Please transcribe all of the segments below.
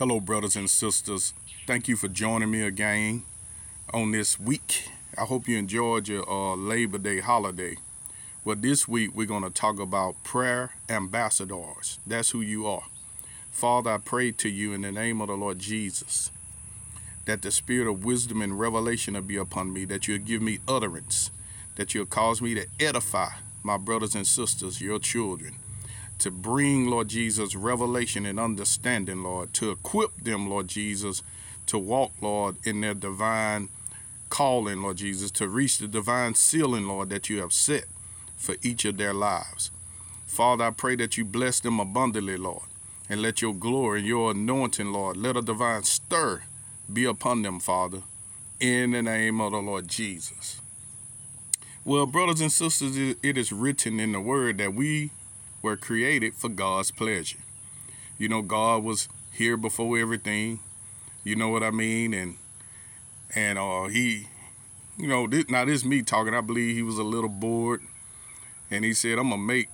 Hello, brothers and sisters. Thank you for joining me again on this week. I hope you enjoyed your uh, Labor Day holiday. Well, this week we're going to talk about prayer ambassadors. That's who you are. Father, I pray to you in the name of the Lord Jesus that the spirit of wisdom and revelation will be upon me, that you'll give me utterance, that you'll cause me to edify my brothers and sisters, your children to bring, Lord Jesus, revelation and understanding, Lord, to equip them, Lord Jesus, to walk, Lord, in their divine calling, Lord Jesus, to reach the divine ceiling, Lord, that you have set for each of their lives. Father, I pray that you bless them abundantly, Lord, and let your glory and your anointing, Lord, let a divine stir be upon them, Father, in the name of the Lord Jesus. Well, brothers and sisters, it is written in the word that we were created for God's pleasure. You know, God was here before everything. You know what I mean? And and uh, he, you know, this, now this me talking. I believe he was a little bored, and he said, "I'm gonna make."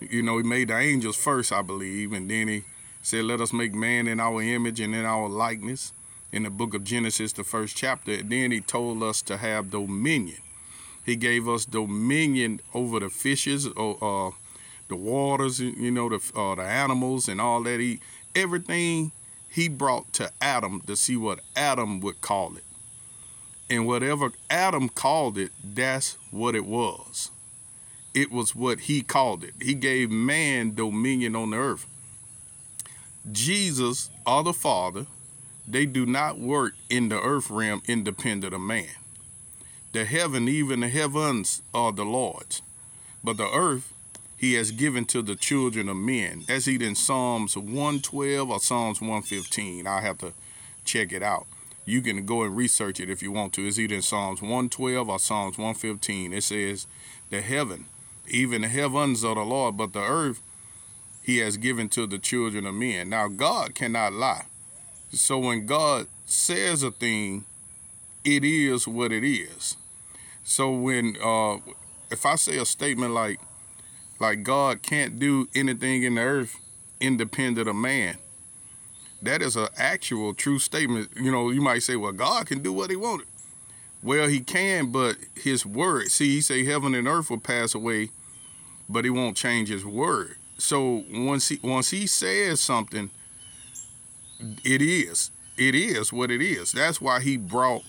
You know, he made the angels first, I believe, and then he said, "Let us make man in our image and in our likeness." In the book of Genesis, the first chapter, and then he told us to have dominion. He gave us dominion over the fishes, or. uh, the waters, you know, the uh, the animals and all that. He everything he brought to Adam to see what Adam would call it, and whatever Adam called it, that's what it was. It was what he called it. He gave man dominion on the earth. Jesus or the Father, they do not work in the earth realm independent of man. The heaven, even the heavens, are the Lord's, but the earth he has given to the children of men. That's either in Psalms 112 or Psalms 115. i have to check it out. You can go and research it if you want to. It's either in Psalms 112 or Psalms 115. It says, The heaven, even the heavens are the Lord, but the earth he has given to the children of men. Now, God cannot lie. So when God says a thing, it is what it is. So when, uh, if I say a statement like, like God can't do anything in the earth independent of man. That is an actual true statement. You know, you might say, well, God can do what he wanted. Well, he can, but his word, see, he say heaven and earth will pass away, but he won't change his word. So once he once he says something, it is. It is what it is. That's why he brought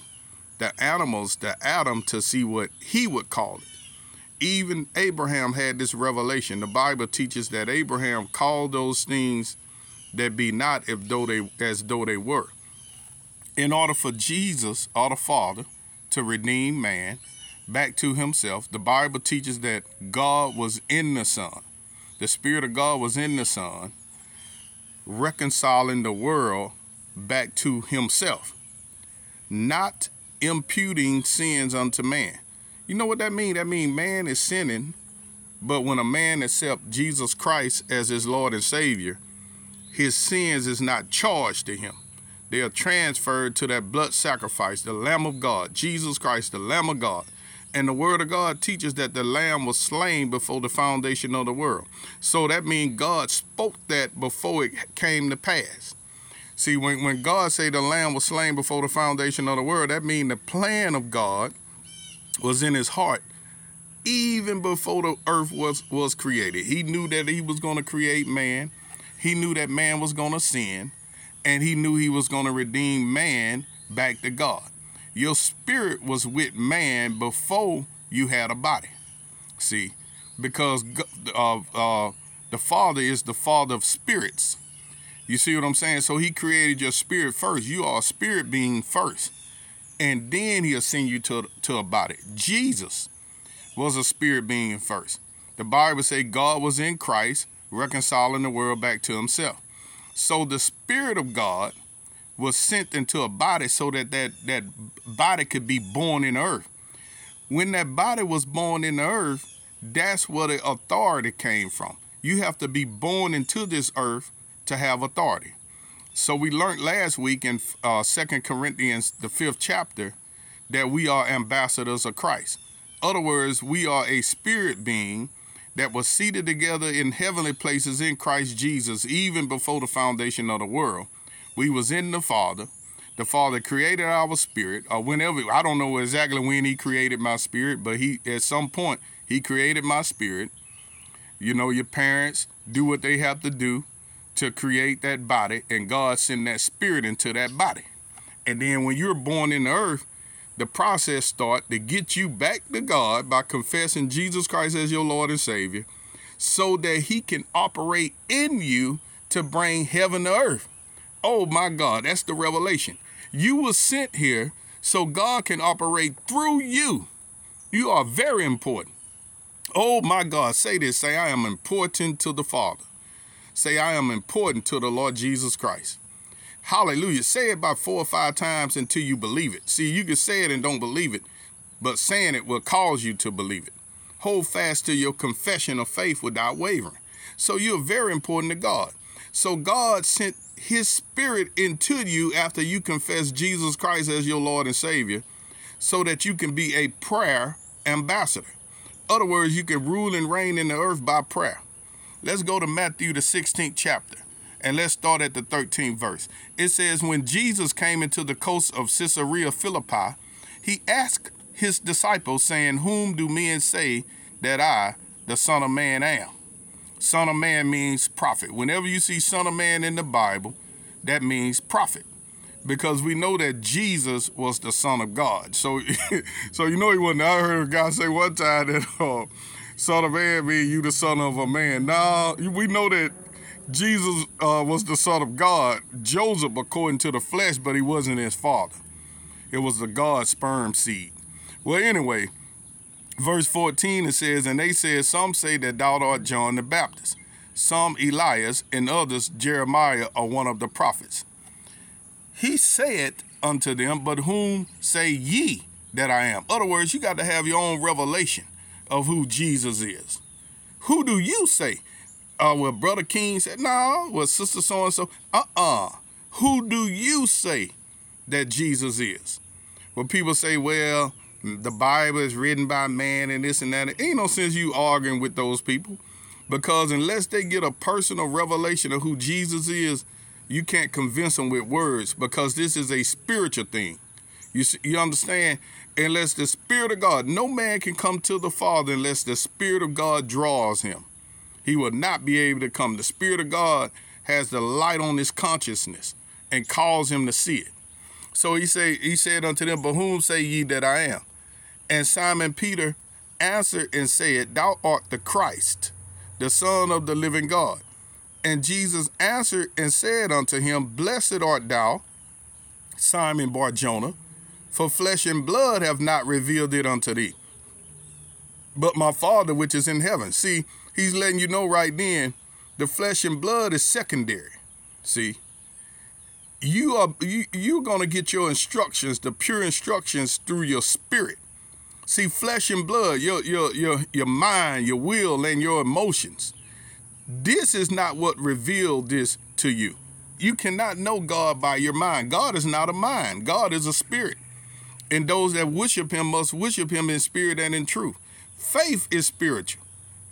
the animals to Adam to see what he would call it even Abraham had this revelation. The Bible teaches that Abraham called those things that be not if though they as though they were. In order for Jesus or the Father to redeem man back to himself, the Bible teaches that God was in the Son. The Spirit of God was in the Son, reconciling the world back to himself, not imputing sins unto man. You know what that means? That means man is sinning, but when a man accepts Jesus Christ as his Lord and Savior, his sins is not charged to him. They are transferred to that blood sacrifice, the Lamb of God, Jesus Christ, the Lamb of God. And the Word of God teaches that the Lamb was slain before the foundation of the world. So that means God spoke that before it came to pass. See, when, when God say the Lamb was slain before the foundation of the world, that means the plan of God was in his heart even before the earth was was created. He knew that he was going to create man. He knew that man was going to sin, and he knew he was going to redeem man back to God. Your spirit was with man before you had a body. See, because uh, uh, the Father is the Father of spirits. You see what I'm saying? So he created your spirit first. You are a spirit being first and then he'll send you to, to a body. Jesus was a spirit being first. The Bible say God was in Christ, reconciling the world back to himself. So the Spirit of God was sent into a body so that that, that body could be born in earth. When that body was born in the earth, that's where the authority came from. You have to be born into this earth to have authority. So we learned last week in uh, 2 Corinthians, the fifth chapter, that we are ambassadors of Christ. Other words, we are a spirit being that was seated together in heavenly places in Christ Jesus even before the foundation of the world. We was in the Father. The Father created our spirit, or whenever I don't know exactly when He created my spirit, but He at some point He created my spirit. You know, your parents do what they have to do to create that body, and God send that spirit into that body. And then when you're born in the earth, the process start to get you back to God by confessing Jesus Christ as your Lord and Savior, so that He can operate in you to bring heaven to earth. Oh my God, that's the revelation. You were sent here so God can operate through you. You are very important. Oh my God, say this. Say, I am important to the Father. Say, I am important to the Lord Jesus Christ. Hallelujah. Say it about four or five times until you believe it. See, you can say it and don't believe it, but saying it will cause you to believe it. Hold fast to your confession of faith without wavering. So you're very important to God. So God sent his spirit into you after you confess Jesus Christ as your Lord and Savior so that you can be a prayer ambassador. Other words, you can rule and reign in the earth by prayer. Let's go to Matthew, the 16th chapter, and let's start at the 13th verse. It says, When Jesus came into the coast of Caesarea Philippi, he asked his disciples, saying, Whom do men say that I, the Son of Man, am? Son of Man means prophet. Whenever you see Son of Man in the Bible, that means prophet. Because we know that Jesus was the Son of God. So so you know he wasn't. I heard a guy say one time that uh, Son of Man means you the son of a man. Now we know that Jesus uh, was the son of God, Joseph according to the flesh, but he wasn't his father. It was the God sperm seed. Well, anyway, verse 14 it says, And they said, Some say that thou art John the Baptist, some Elias, and others Jeremiah or one of the prophets. He said unto them, But whom say ye that I am? Other words, you got to have your own revelation of who Jesus is. Who do you say? Uh, well, Brother King said, No, well, Sister so and so. Uh uh Who do you say that Jesus is? Well, people say, Well, the Bible is written by man and this and that. It ain't no sense you arguing with those people because unless they get a personal revelation of who Jesus is, you can't convince them with words because this is a spiritual thing. You see, you understand? Unless the Spirit of God, no man can come to the Father unless the Spirit of God draws him. He will not be able to come. The Spirit of God has the light on his consciousness and calls him to see it. So he say he said unto them, But whom say ye that I am? And Simon Peter answered and said, Thou art the Christ, the Son of the living God. And Jesus answered and said unto him, Blessed art thou, Simon Barjona, for flesh and blood have not revealed it unto thee, but my Father which is in heaven. See, he's letting you know right then, the flesh and blood is secondary. See, you are you, you're gonna get your instructions, the pure instructions through your spirit. See, flesh and blood, your your your your mind, your will, and your emotions. This is not what revealed this to you. You cannot know God by your mind. God is not a mind. God is a spirit. And those that worship him must worship him in spirit and in truth. Faith is spiritual.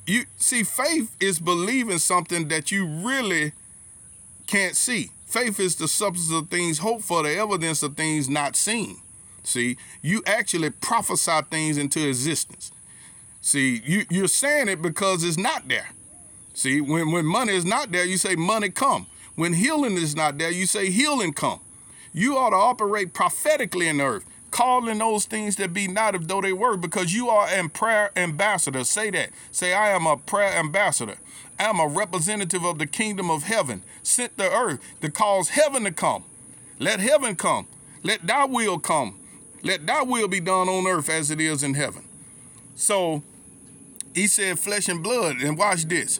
You see, faith is believing something that you really can't see. Faith is the substance of things hoped for, the evidence of things not seen. See, you actually prophesy things into existence. See, you, you're saying it because it's not there. See, when, when money is not there, you say money come. When healing is not there, you say healing come. You ought to operate prophetically in the earth, calling those things that be not as though they were, because you are a prayer ambassador. Say that. Say, I am a prayer ambassador. I am a representative of the kingdom of heaven, sent to earth to cause heaven to come. Let heaven come. Let thy will come let thy will be done on earth as it is in heaven. So he said, Flesh and blood. And watch this.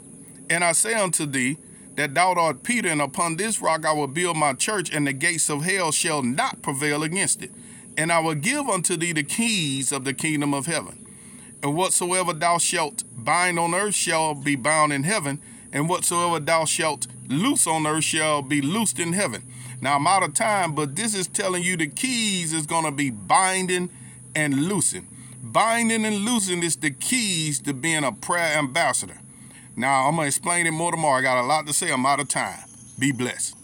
And I say unto thee, that thou art Peter, and upon this rock I will build my church, and the gates of hell shall not prevail against it. And I will give unto thee the keys of the kingdom of heaven. And whatsoever thou shalt bind on earth shall be bound in heaven, and whatsoever thou shalt loose on earth shall be loosed in heaven. Now I'm out of time, but this is telling you the keys is going to be binding and loosing. Binding and loosing is the keys to being a prayer ambassador. Now I'm going to explain it more tomorrow. I got a lot to say. I'm out of time. Be blessed.